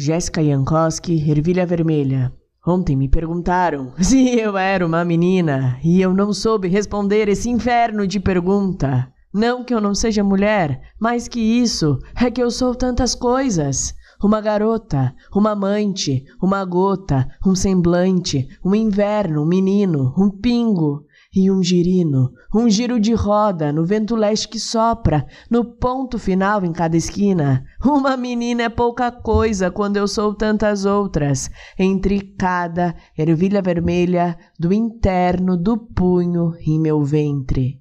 Jéssica Jankowski, Ervilha Vermelha. Ontem me perguntaram se eu era uma menina e eu não soube responder esse inferno de pergunta. Não que eu não seja mulher, mais que isso, é que eu sou tantas coisas. Uma garota, uma amante, uma gota, um semblante, um inverno, um menino, um pingo e um girino, um giro de roda no vento leste que sopra, no ponto final em cada esquina. Uma menina é pouca coisa quando eu sou tantas outras, entre cada ervilha vermelha do interno do punho em meu ventre.